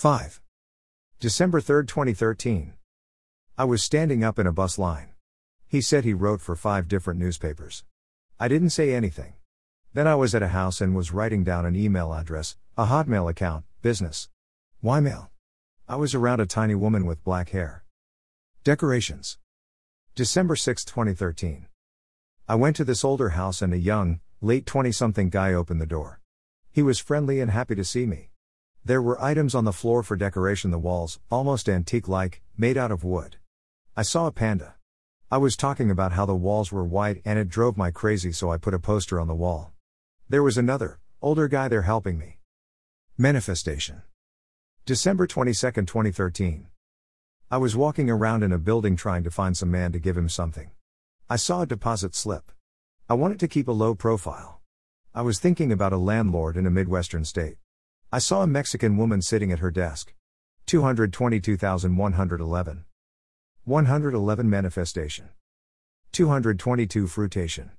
5. December 3, 2013. I was standing up in a bus line. He said he wrote for five different newspapers. I didn't say anything. Then I was at a house and was writing down an email address, a Hotmail account, business. Why mail? I was around a tiny woman with black hair. Decorations. December 6, 2013. I went to this older house and a young, late 20 something guy opened the door. He was friendly and happy to see me. There were items on the floor for decoration the walls, almost antique like, made out of wood. I saw a panda. I was talking about how the walls were white and it drove my crazy, so I put a poster on the wall. There was another, older guy there helping me. Manifestation. December 22, 2013. I was walking around in a building trying to find some man to give him something. I saw a deposit slip. I wanted to keep a low profile. I was thinking about a landlord in a Midwestern state. I saw a Mexican woman sitting at her desk. 222,111. 111 Manifestation. 222 Fruitation.